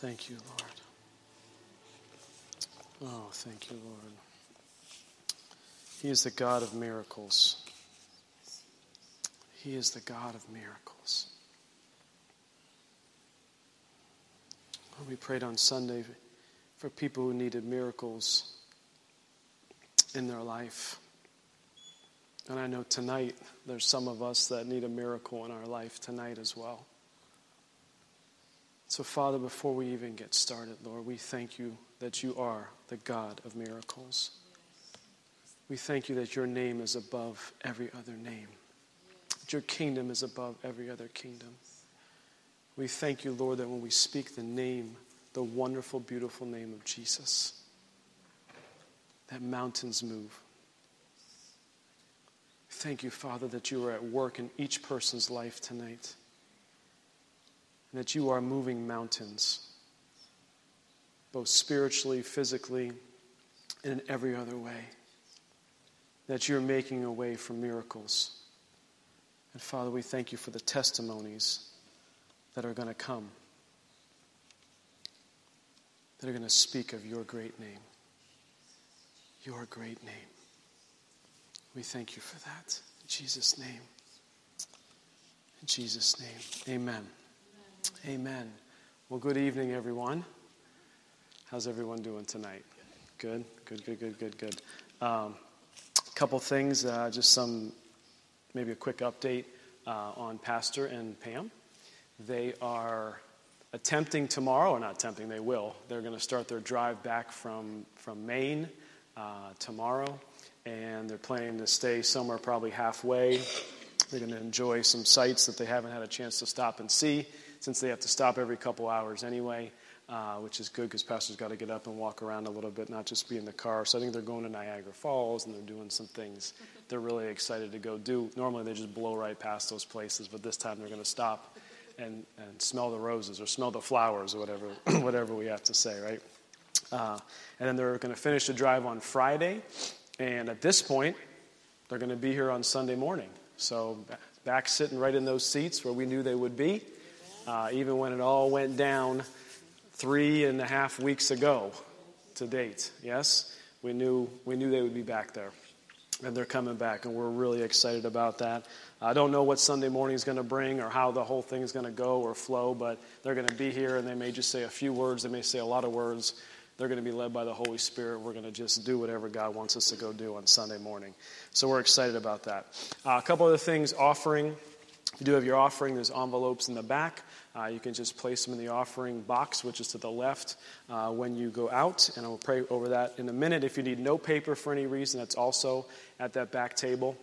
Thank you, Lord. Oh, thank you, Lord. He is the God of miracles. He is the God of miracles. We prayed on Sunday for people who needed miracles in their life. And I know tonight there's some of us that need a miracle in our life tonight as well. So, Father, before we even get started, Lord, we thank you that you are the God of miracles. We thank you that your name is above every other name, that your kingdom is above every other kingdom. We thank you, Lord, that when we speak the name, the wonderful, beautiful name of Jesus, that mountains move. Thank you, Father, that you are at work in each person's life tonight and that you are moving mountains, both spiritually, physically, and in every other way. That you're making a way for miracles. And Father, we thank you for the testimonies that are going to come, that are going to speak of your great name. Your great name. We thank you for that. In Jesus' name. In Jesus' name. Amen. Amen. Well, good evening, everyone. How's everyone doing tonight? Good, good, good, good, good, good. A um, couple things, uh, just some, maybe a quick update uh, on Pastor and Pam. They are attempting tomorrow, or not attempting, they will. They're going to start their drive back from, from Maine uh, tomorrow, and they're planning to stay somewhere probably halfway. They're going to enjoy some sights that they haven't had a chance to stop and see since they have to stop every couple hours anyway, uh, which is good because pastors got to get up and walk around a little bit, not just be in the car. So I think they're going to Niagara Falls and they're doing some things they're really excited to go do. Normally they just blow right past those places, but this time they're going to stop and, and smell the roses or smell the flowers or whatever, whatever we have to say, right? Uh, and then they're going to finish the drive on Friday. And at this point, they're going to be here on Sunday morning. So back sitting right in those seats where we knew they would be uh, even when it all went down three and a half weeks ago to date. Yes, we knew we knew they would be back there, and they're coming back, and we're really excited about that. I don't know what Sunday morning is going to bring or how the whole thing is going to go or flow, but they're going to be here, and they may just say a few words. They may say a lot of words. They're going to be led by the Holy Spirit. We're going to just do whatever God wants us to go do on Sunday morning. So we're excited about that. Uh, a couple other things offering. You do have your offering, there's envelopes in the back. Uh, you can just place them in the offering box, which is to the left uh, when you go out, and I will pray over that in a minute. If you need no paper for any reason, that's also at that back table.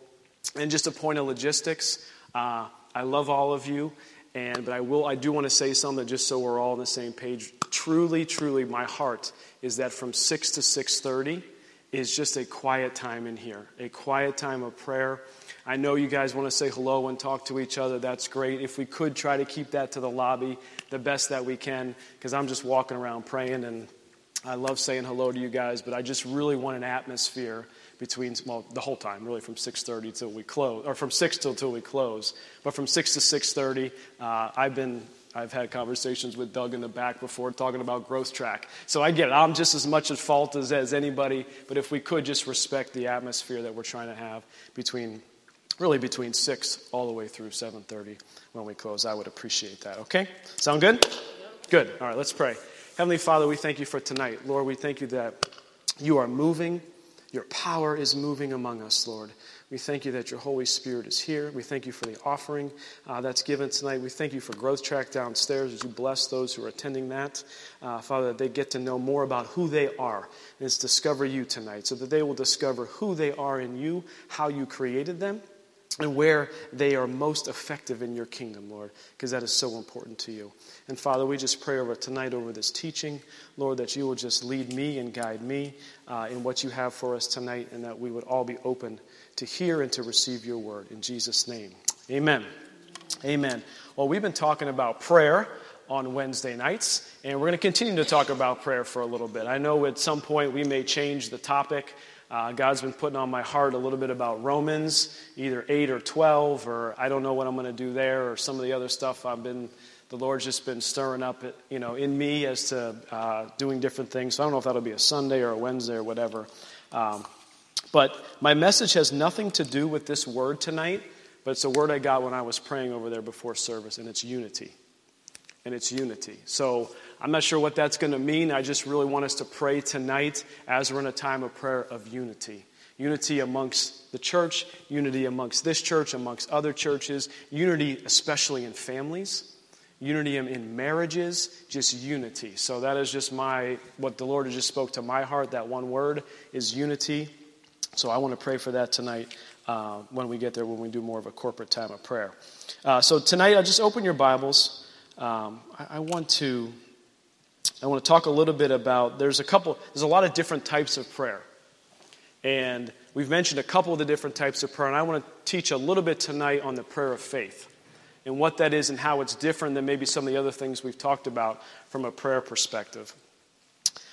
And just a point of logistics, uh, I love all of you, and but I will I do want to say something just so we're all on the same page. Truly, truly, my heart is that from six to six thirty is just a quiet time in here, a quiet time of prayer I know you guys want to say hello and talk to each other. That's great. If we could try to keep that to the lobby the best that we can, because I'm just walking around praying and I love saying hello to you guys, but I just really want an atmosphere between well the whole time really from 6.30 till we close or from 6 till till we close but from 6 to 6.30 uh, i've been I've had conversations with Doug in the back before talking about growth track. So I get it. I'm just as much at fault as, as anybody, but if we could just respect the atmosphere that we're trying to have between really between 6 all the way through 7.30 when we close. I would appreciate that okay? Sound good? Good. All right let's pray. Heavenly father we thank you for tonight. Lord we thank you that you are moving. Your power is moving among us lord. We thank you that your holy spirit is here. We thank you for the offering uh, that's given tonight. We thank you for growth track downstairs as you bless those who are attending that. Uh, father that they get to know more about who they are and it's discover you tonight so that they will discover who they are in you how you created them and where they are most effective in your kingdom, Lord, because that is so important to you. And Father, we just pray over tonight over this teaching, Lord, that you will just lead me and guide me uh, in what you have for us tonight, and that we would all be open to hear and to receive your word. In Jesus' name, amen. Amen. Well, we've been talking about prayer on Wednesday nights, and we're going to continue to talk about prayer for a little bit. I know at some point we may change the topic. Uh, God's been putting on my heart a little bit about Romans, either 8 or 12, or I don't know what I'm going to do there, or some of the other stuff I've been, the Lord's just been stirring up, you know, in me as to uh, doing different things. So I don't know if that'll be a Sunday or a Wednesday or whatever. Um, but my message has nothing to do with this word tonight, but it's a word I got when I was praying over there before service, and it's unity. And it's unity. So I'm not sure what that's going to mean. I just really want us to pray tonight as we're in a time of prayer of unity. Unity amongst the church, unity amongst this church, amongst other churches, unity especially in families, unity in marriages, just unity. So that is just my, what the Lord just spoke to my heart. That one word is unity. So I want to pray for that tonight uh, when we get there, when we do more of a corporate time of prayer. Uh, so tonight, I'll just open your Bibles. Um, I, I want to I want to talk a little bit about there's a couple, there's a lot of different types of prayer. And we've mentioned a couple of the different types of prayer, and I want to teach a little bit tonight on the prayer of faith and what that is and how it's different than maybe some of the other things we've talked about from a prayer perspective.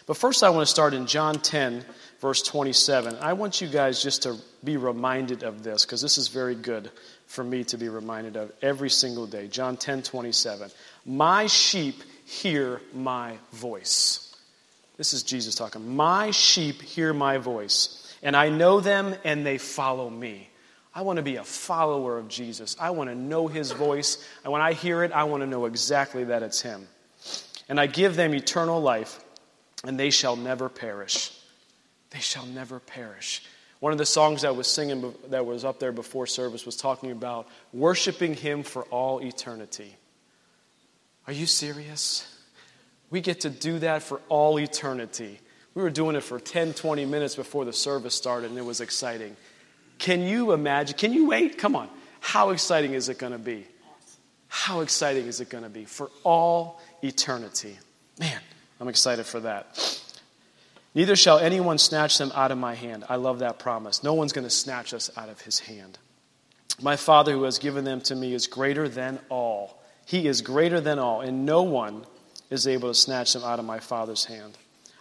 But first, I want to start in John 10, verse 27. I want you guys just to be reminded of this because this is very good for me to be reminded of every single day. John 10, 27. My sheep hear my voice. This is Jesus talking. My sheep hear my voice, and I know them and they follow me. I want to be a follower of Jesus. I want to know his voice. And when I hear it, I want to know exactly that it's him. And I give them eternal life, and they shall never perish. They shall never perish. One of the songs that was singing that was up there before service was talking about worshiping him for all eternity. Are you serious? We get to do that for all eternity. We were doing it for 10, 20 minutes before the service started, and it was exciting. Can you imagine? Can you wait? Come on. How exciting is it going to be? How exciting is it going to be for all eternity? Man, I'm excited for that. Neither shall anyone snatch them out of my hand. I love that promise. No one's going to snatch us out of his hand. My Father who has given them to me is greater than all. He is greater than all, and no one is able to snatch them out of my Father's hand.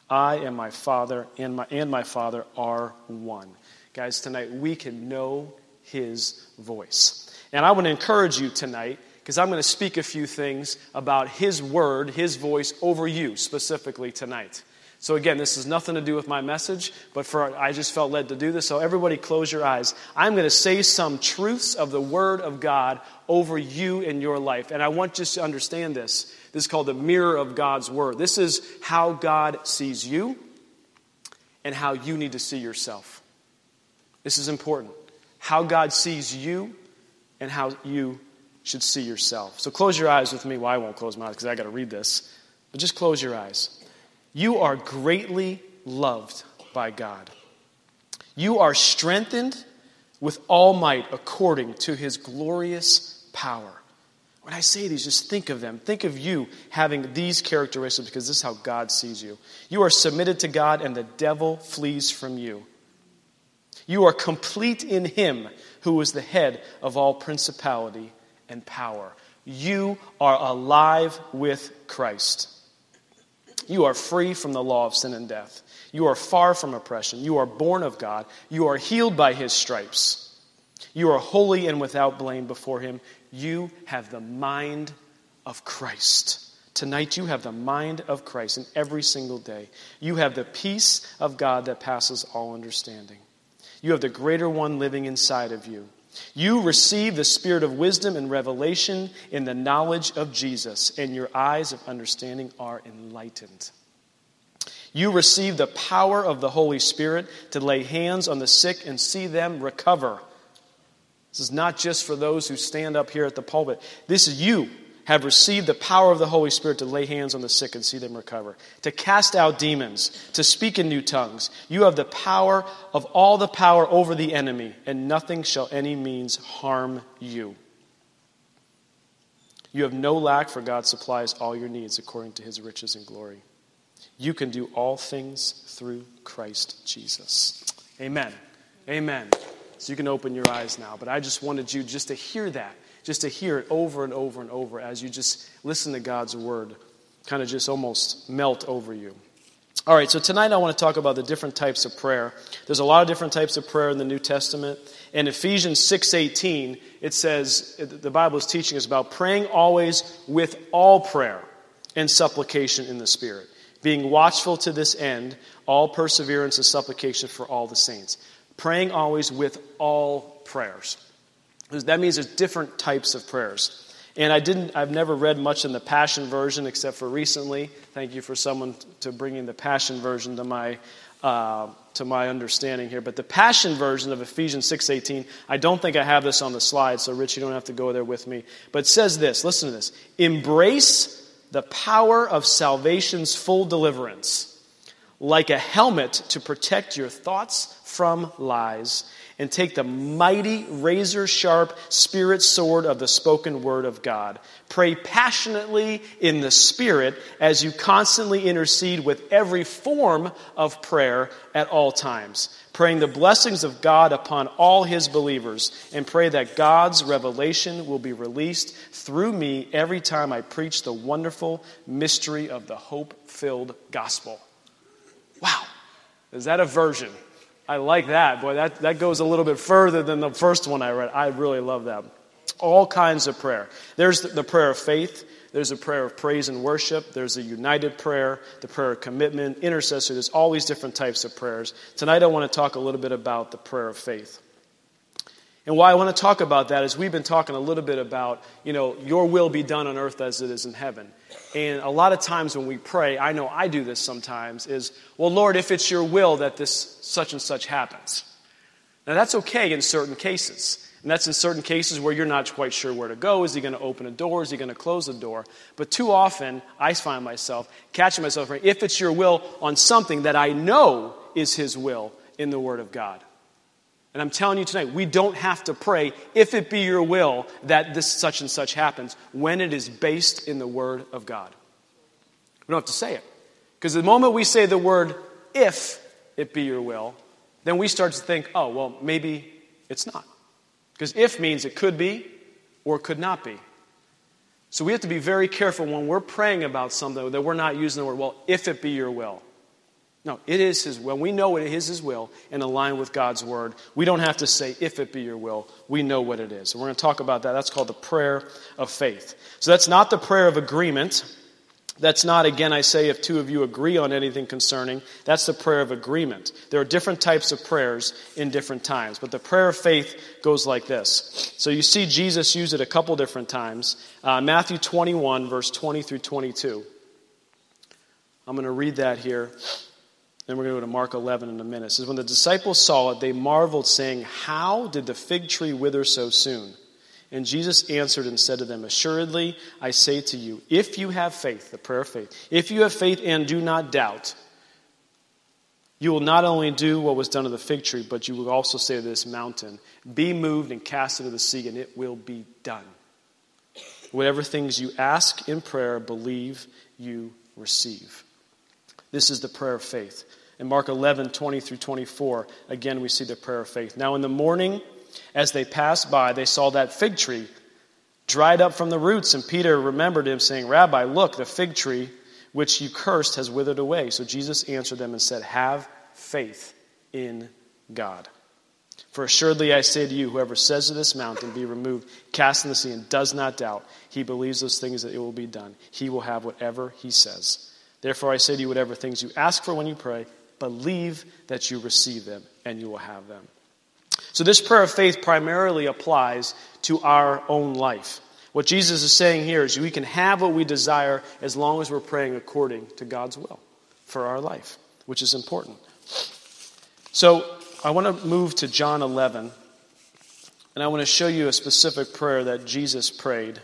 I and my Father and my, and my Father are one. Guys, tonight we can know His voice. And I want to encourage you tonight because I'm going to speak a few things about His word, His voice over you specifically tonight. So again, this has nothing to do with my message, but for I just felt led to do this. So everybody close your eyes. I'm going to say some truths of the word of God over you in your life. And I want you to understand this. This is called the mirror of God's word. This is how God sees you and how you need to see yourself. This is important. How God sees you and how you should see yourself. So close your eyes with me. Well, I won't close my eyes because I got to read this. But just close your eyes. You are greatly loved by God. You are strengthened with all might according to his glorious power. When I say these, just think of them. Think of you having these characteristics because this is how God sees you. You are submitted to God, and the devil flees from you. You are complete in him who is the head of all principality and power. You are alive with Christ. You are free from the law of sin and death. You are far from oppression. You are born of God. You are healed by his stripes. You are holy and without blame before him. You have the mind of Christ. Tonight, you have the mind of Christ in every single day. You have the peace of God that passes all understanding. You have the greater one living inside of you. You receive the spirit of wisdom and revelation in the knowledge of Jesus, and your eyes of understanding are enlightened. You receive the power of the Holy Spirit to lay hands on the sick and see them recover. This is not just for those who stand up here at the pulpit. This is you have received the power of the Holy Spirit to lay hands on the sick and see them recover, to cast out demons, to speak in new tongues. You have the power of all the power over the enemy, and nothing shall any means harm you. You have no lack, for God supplies all your needs according to his riches and glory. You can do all things through Christ Jesus. Amen. Amen. So you can open your eyes now. But I just wanted you just to hear that, just to hear it over and over and over as you just listen to God's word kind of just almost melt over you. All right, so tonight I want to talk about the different types of prayer. There's a lot of different types of prayer in the New Testament. In Ephesians 6:18, it says the Bible is teaching us about praying always with all prayer and supplication in the Spirit, being watchful to this end, all perseverance and supplication for all the saints. Praying always with all prayers. That means there's different types of prayers. And I didn't, I've never read much in the Passion Version except for recently. Thank you for someone to bringing the Passion Version to my, uh, to my understanding here. But the Passion Version of Ephesians 6.18, I don't think I have this on the slide, so Rich, you don't have to go there with me. But says this, listen to this. Embrace the power of salvation's full deliverance like a helmet to protect your thoughts from lies, and take the mighty, razor sharp spirit sword of the spoken word of God. Pray passionately in the Spirit as you constantly intercede with every form of prayer at all times, praying the blessings of God upon all his believers, and pray that God's revelation will be released through me every time I preach the wonderful mystery of the hope filled gospel. Wow. Is that a version? I like that. Boy, that, that goes a little bit further than the first one I read. I really love that. All kinds of prayer. There's the, prayer of faith. There's a prayer of praise and worship. There's a united prayer, the prayer of commitment, intercessor. There's all these different types of prayers. Tonight I want to talk a little bit about the prayer of faith. And why I want to talk about that is we've been talking a little bit about, you know, your will be done on earth as it is in heaven. And a lot of times when we pray, I know I do this sometimes, is, well, Lord, if it's your will that this such and such happens. Now that's okay in certain cases. And that's in certain cases where you're not quite sure where to go. Is he going to open a door? Is he going to close the door? But too often, I find myself catching myself, if it's your will on something that I know is his will in the Word of God. And I'm telling you tonight, we don't have to pray, if it be your will, that this such and such happens, when it is based in the Word of God. We don't have to say it. Because the moment we say the word, if it be your will, then we start to think, oh, well, maybe it's not. Because if means it could be or it could not be. So we have to be very careful when we're praying about something that we're not using the word, well, if it be your will. No, it is His will. We know it is His will and align with God's word. We don't have to say, if it be your will. We know what it is. So we're going to talk about that. That's called the prayer of faith. So that's not the prayer of agreement. That's not, again, I say, if two of you agree on anything concerning. That's the prayer of agreement. There are different types of prayers in different times. But the prayer of faith goes like this. So you see Jesus use it a couple different times. Uh, Matthew 21, verse 20 through 22. I'm going to read that here. Then we're going to go to Mark 11 in a minute. It says, When the disciples saw it, they marveled, saying, How did the fig tree wither so soon? And Jesus answered and said to them, Assuredly, I say to you, if you have faith, the prayer of faith, if you have faith and do not doubt, you will not only do what was done to the fig tree, but you will also say to this mountain, Be moved and cast into the sea, and it will be done. Whatever things you ask in prayer, believe you receive. This is the prayer of faith. In Mark 11, 20 through 24, again, we see the prayer of faith. Now, in the morning, as they passed by, they saw that fig tree dried up from the roots, and Peter remembered him, saying, Rabbi, look, the fig tree which you cursed has withered away. So Jesus answered them and said, Have faith in God. For assuredly I say to you, whoever says to this mountain, Be removed, cast in the sea, and does not doubt, he believes those things that it will be done. He will have whatever he says. Therefore I say to you, whatever things you ask for when you pray, believe that you receive them and you will have them. So, this prayer of faith primarily applies to our own life. What Jesus is saying here is we can have what we desire as long as we're praying according to God's will for our life, which is important. So, I want to move to John 11, and I want to show you a specific prayer that Jesus prayed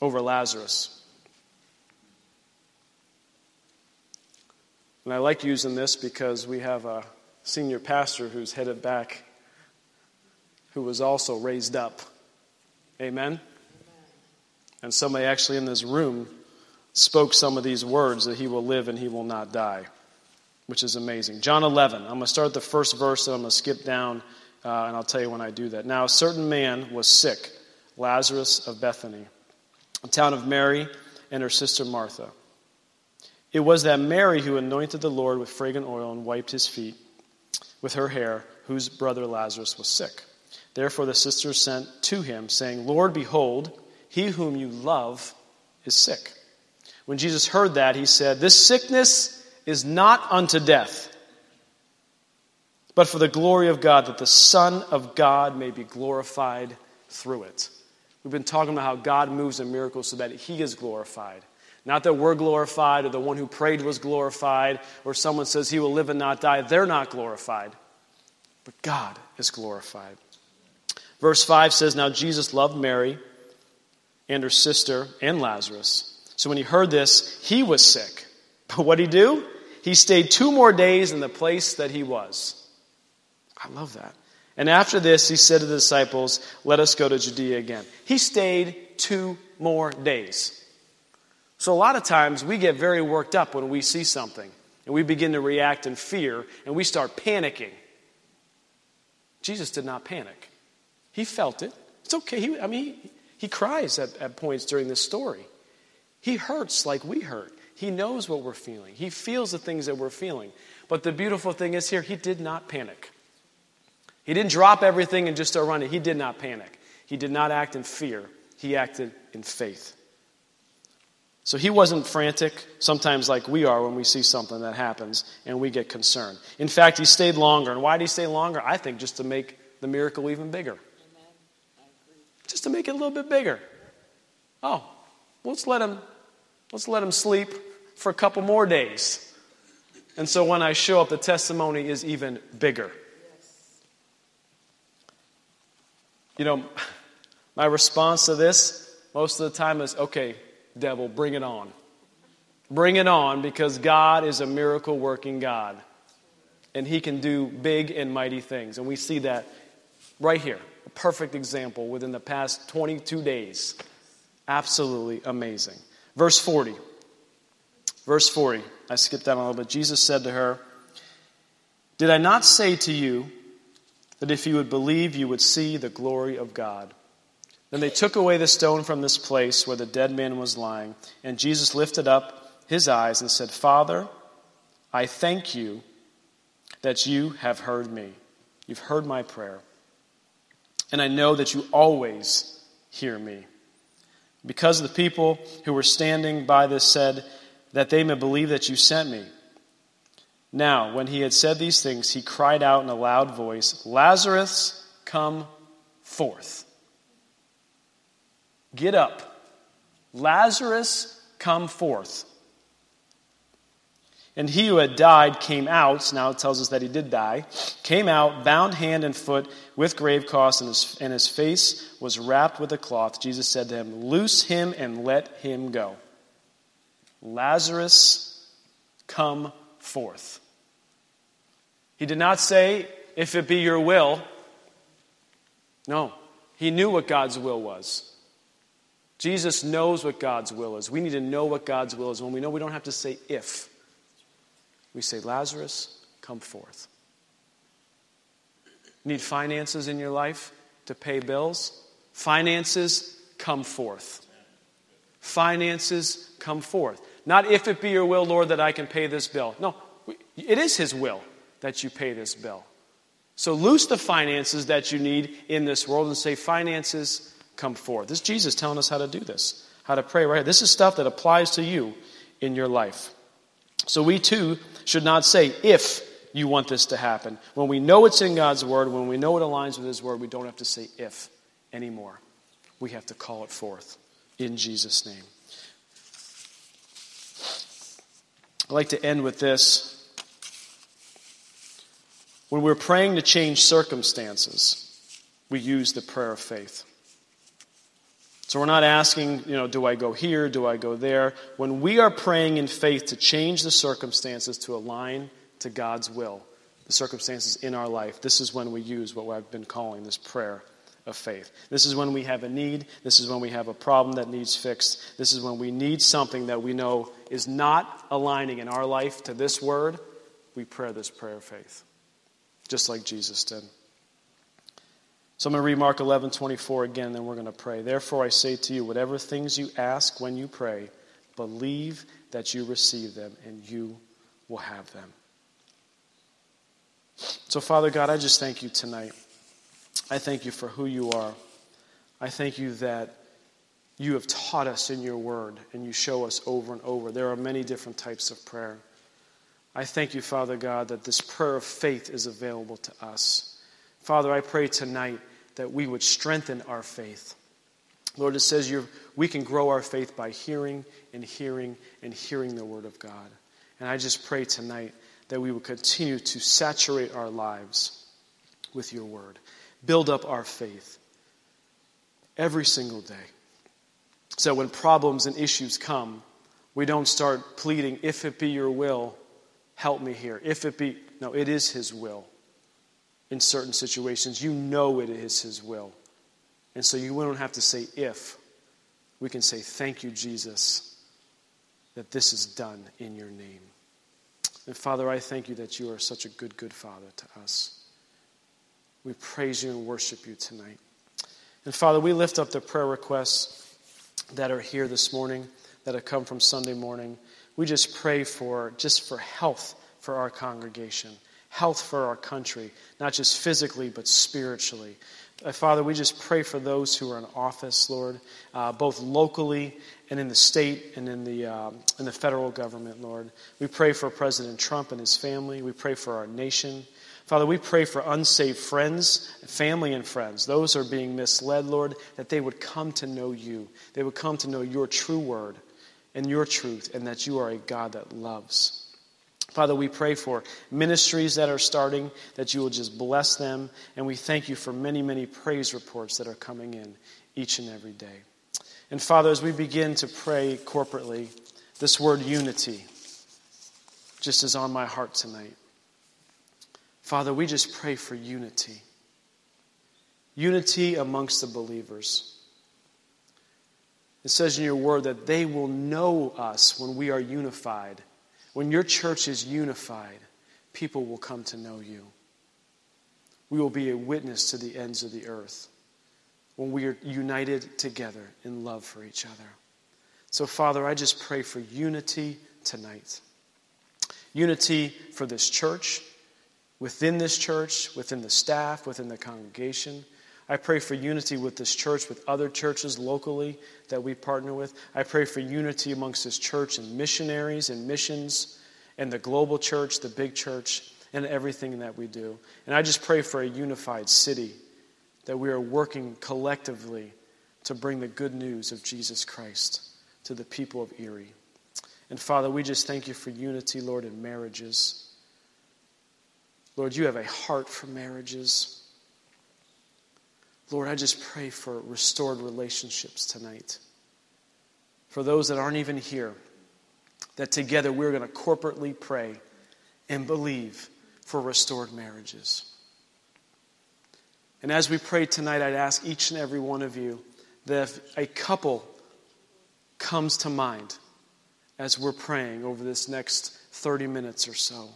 over Lazarus. And I like using this because we have a senior pastor who's headed back who was also raised up. Amen? And somebody actually in this room spoke some of these words that he will live and he will not die, which is amazing. John 11. I'm going to start the first verse and I'm going to skip down uh, and I'll tell you when I do that. Now, a certain man was sick, Lazarus of Bethany, a town of Mary and her sister Martha. It was that Mary who anointed the Lord with fragrant oil and wiped his feet with her hair, whose brother Lazarus was sick. Therefore the sisters sent to him, saying, Lord, behold, he whom you love is sick. When Jesus heard that, he said, This sickness is not unto death, but for the glory of God, that the Son of God may be glorified through it. We've been talking about how God moves in miracles so that he is glorified. Not that we're glorified or the one who prayed was glorified or someone says he will live and not die. They're not glorified. But God is glorified. Verse 5 says Now Jesus loved Mary and her sister and Lazarus. So when he heard this, he was sick. But what did he do? He stayed two more days in the place that he was. I love that. And after this, he said to the disciples, Let us go to Judea again. He stayed two more days. So, a lot of times we get very worked up when we see something and we begin to react in fear and we start panicking. Jesus did not panic, he felt it. It's okay. He, I mean, he, he cries at, at points during this story. He hurts like we hurt. He knows what we're feeling, he feels the things that we're feeling. But the beautiful thing is here, he did not panic. He didn't drop everything and just start running. He did not panic. He did not act in fear. He acted in faith. So he wasn't frantic, sometimes like we are when we see something that happens and we get concerned. In fact, he stayed longer. And why did he stay longer? I think just to make the miracle even bigger. Just to make it a little bit bigger. Oh, let's let him let's let him sleep for a couple more days. And so when I show up, the testimony is even bigger. You know, my response to this most of the time is okay, devil, bring it on. Bring it on because God is a miracle working God. And he can do big and mighty things. And we see that right here. A perfect example within the past 22 days. Absolutely amazing. Verse 40. Verse 40. I skipped down a little bit. Jesus said to her, Did I not say to you that if you would believe, you would see the glory of God? Then they took away the stone from this place where the dead man was lying. And Jesus lifted up his eyes and said, Father, I thank you that you have heard me. You've heard my prayer. And I know that you always hear me. Because the people who were standing by this said, that they may believe that you sent me. Now, when he had said these things, he cried out in a loud voice, Lazarus, come forth. Get up. Lazarus, come forth. And he who had died came out, now it tells us that he did die, came out, bound hand and foot with grave cloths, and his, and his face was wrapped with a cloth. Jesus said to him, Loose him and let him go. Lazarus, come forth. He did not say, If it be your will. No, he knew what God's will was. Jesus knows what God's will is. We need to know what God's will is. When we know, we don't have to say if. We say, Lazarus, come forth. Need finances in your life to pay bills? Finances, come forth. Finances, come forth. Not if it be your will, Lord, that I can pay this bill. No, it is His will that you pay this bill. So loose the finances that you need in this world and say, Finances, come forth. This is Jesus telling us how to do this, how to pray right. This is stuff that applies to you in your life. So we too should not say, if you want this to happen. When we know it's in God's word, when we know it aligns with His word, we don't have to say if anymore. We have to call it forth in Jesus' name. I'd like to end with this. When we're praying to change circumstances, we use the prayer of faith. So we're not asking, you know, do I go here? Do I go there? When we are praying in faith to change the circumstances to align to God's will, the circumstances in our life, this is when we use what I've been calling this prayer of faith. This is when we have a need. This is when we have a problem that needs fixed. This is when we need something that we know is not aligning in our life to this word. We pray this prayer of faith, just like Jesus did. So I'm going to read Mark 11, 24 again, then we're going to pray. Therefore, I say to you, whatever things you ask when you pray, believe that you receive them, and you will have them. So, Father God, I just thank you tonight. I thank you for who you are. I thank you that you have taught us in your word and you show us over and over. There are many different types of prayer. I thank you, Father God, that this prayer of faith is available to us. Father, I pray tonight that we would strengthen our faith. Lord, it says we can grow our faith by hearing and hearing and hearing the Word of God. And I just pray tonight that we would continue to saturate our lives with your Word build up our faith every single day. So when problems and issues come, we don't start pleading, if it be your will, help me here. If it be, no, it is His will in certain situations. You know it is His will. And so you don't have to say if. We can say, Thank you, Jesus, that this is done in your name. And Father, I thank you that you are such a good, good Father to us. We praise you and worship you tonight. And Father, we lift up the prayer requests that are here this morning, that have come from Sunday morning. We just pray for just for health for our congregation, health for our country, not just physically but spiritually. Uh, Father, we just pray for those who are in office, Lord, uh, both locally and in the state and in the, uh, in the federal government, Lord. We pray for President Trump and his family. We pray for our nation. Father, we pray for unsaved friends, family, and friends, those are being misled, Lord, that they would come to know you. They would come to know your true word and your truth, and that you are a God that loves. Father, we pray for ministries that are starting, that you will just bless them, and we thank you for many, many praise reports that are coming in each and every day. And Father, as we begin to pray corporately, this word unity just is on my heart tonight. Father, we just pray for unity. Unity amongst the believers. It says in your word that they will know us when we are unified. When your church is unified, people will come to know you. We will be a witness to the ends of the earth when we are united together in love for each other. So, Father, I just pray for unity tonight. Unity for this church within this church, within the staff, within the congregation. I pray for unity with this church, with other churches locally that we partner with. I pray for unity amongst this church and missionaries and missions and the global church, the big church, and everything that we do. And I just pray for a unified city that we are working collectively to bring the good news of Jesus Christ to the people of Erie. And Father, we just thank you for unity, Lord, in marriages. Lord, you have a heart for marriages. Lord, I just pray for restored relationships tonight. For those that aren't even here, that together we're going to corporately pray and believe for restored marriages. And as we pray tonight, I'd ask each and every one of you that if a couple comes to mind as we're praying over this next 30 minutes or so,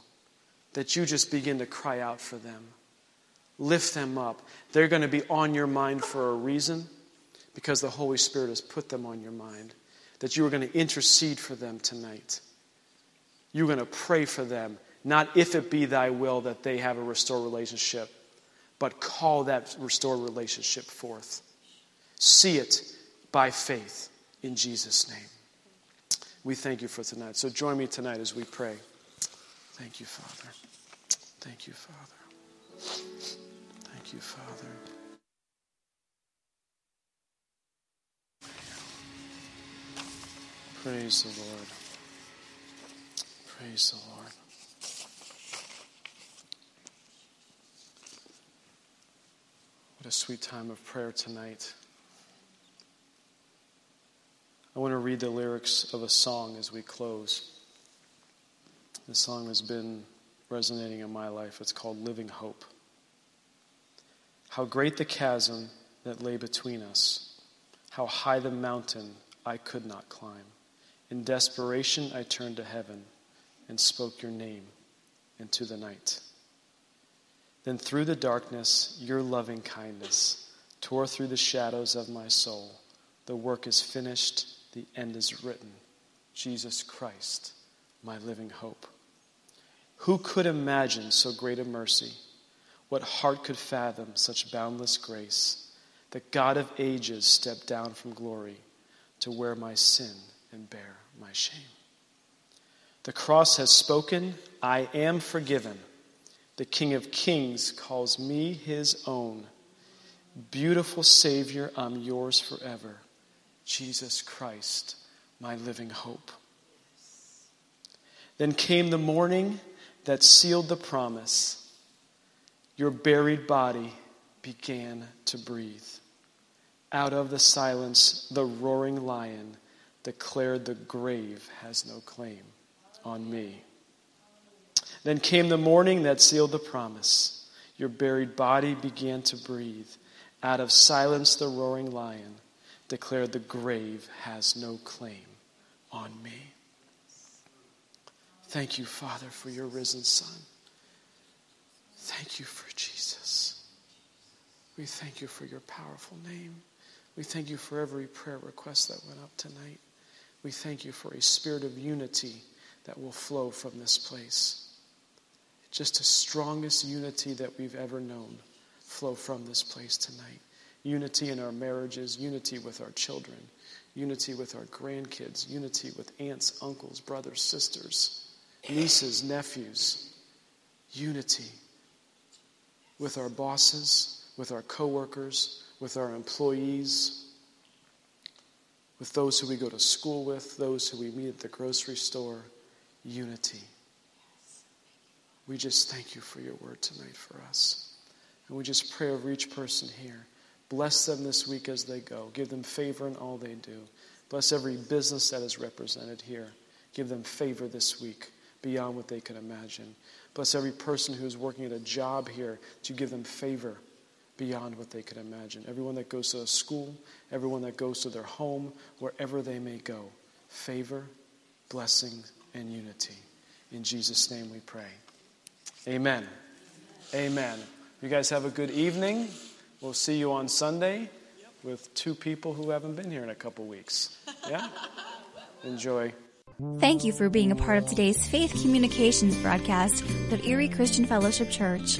that you just begin to cry out for them. Lift them up. They're going to be on your mind for a reason because the Holy Spirit has put them on your mind. That you are going to intercede for them tonight. You're going to pray for them, not if it be thy will that they have a restored relationship, but call that restored relationship forth. See it by faith in Jesus' name. We thank you for tonight. So join me tonight as we pray. Thank you, Father. Thank you, Father. Thank you, Father. Praise the Lord. Praise the Lord. What a sweet time of prayer tonight. I want to read the lyrics of a song as we close. The song has been resonating in my life. It's called Living Hope. How great the chasm that lay between us, how high the mountain I could not climb. In desperation, I turned to heaven and spoke your name into the night. Then through the darkness, your loving kindness tore through the shadows of my soul. The work is finished, the end is written. Jesus Christ, my living hope. Who could imagine so great a mercy? What heart could fathom such boundless grace? The God of ages stepped down from glory to wear my sin and bear my shame. The cross has spoken, I am forgiven. The King of Kings calls me his own. Beautiful Savior, I'm yours forever. Jesus Christ, my living hope. Then came the morning that sealed the promise. Your buried body began to breathe. Out of the silence, the roaring lion declared the grave has no claim on me. Then came the morning that sealed the promise. Your buried body began to breathe. Out of silence, the roaring lion declared, The grave has no claim on me. Thank you, Father, for your risen Son. Thank you for Jesus. We thank you for your powerful name. We thank you for every prayer request that went up tonight. We thank you for a spirit of unity that will flow from this place just the strongest unity that we've ever known flow from this place tonight. Unity in our marriages, unity with our children, unity with our grandkids, unity with aunts, uncles, brothers, sisters, nieces, nephews, unity with our bosses, with our coworkers, with our employees, with those who we go to school with, those who we meet at the grocery store, unity. We just thank you for your word tonight for us. And we just pray over each person here. Bless them this week as they go. Give them favor in all they do. Bless every business that is represented here. Give them favor this week beyond what they can imagine. Bless every person who's working at a job here to give them favor beyond what they could imagine. Everyone that goes to a school, everyone that goes to their home, wherever they may go. Favor, blessing, and unity. In Jesus' name we pray. Amen. Amen. You guys have a good evening. We'll see you on Sunday with two people who haven't been here in a couple weeks. Yeah? Enjoy. Thank you for being a part of today's Faith Communications broadcast of Erie Christian Fellowship Church.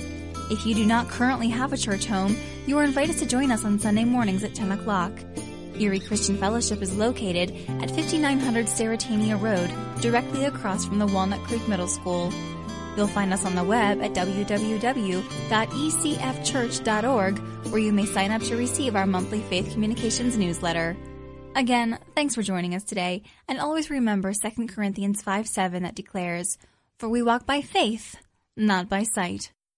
If you do not currently have a church home, you are invited to join us on Sunday mornings at 10 o'clock. Erie Christian Fellowship is located at 5900 Sterrettania Road, directly across from the Walnut Creek Middle School. You'll find us on the web at www.ecfchurch.org, where you may sign up to receive our monthly Faith Communications newsletter. Again, thanks for joining us today, and always remember 2 Corinthians 5 7 that declares, For we walk by faith, not by sight.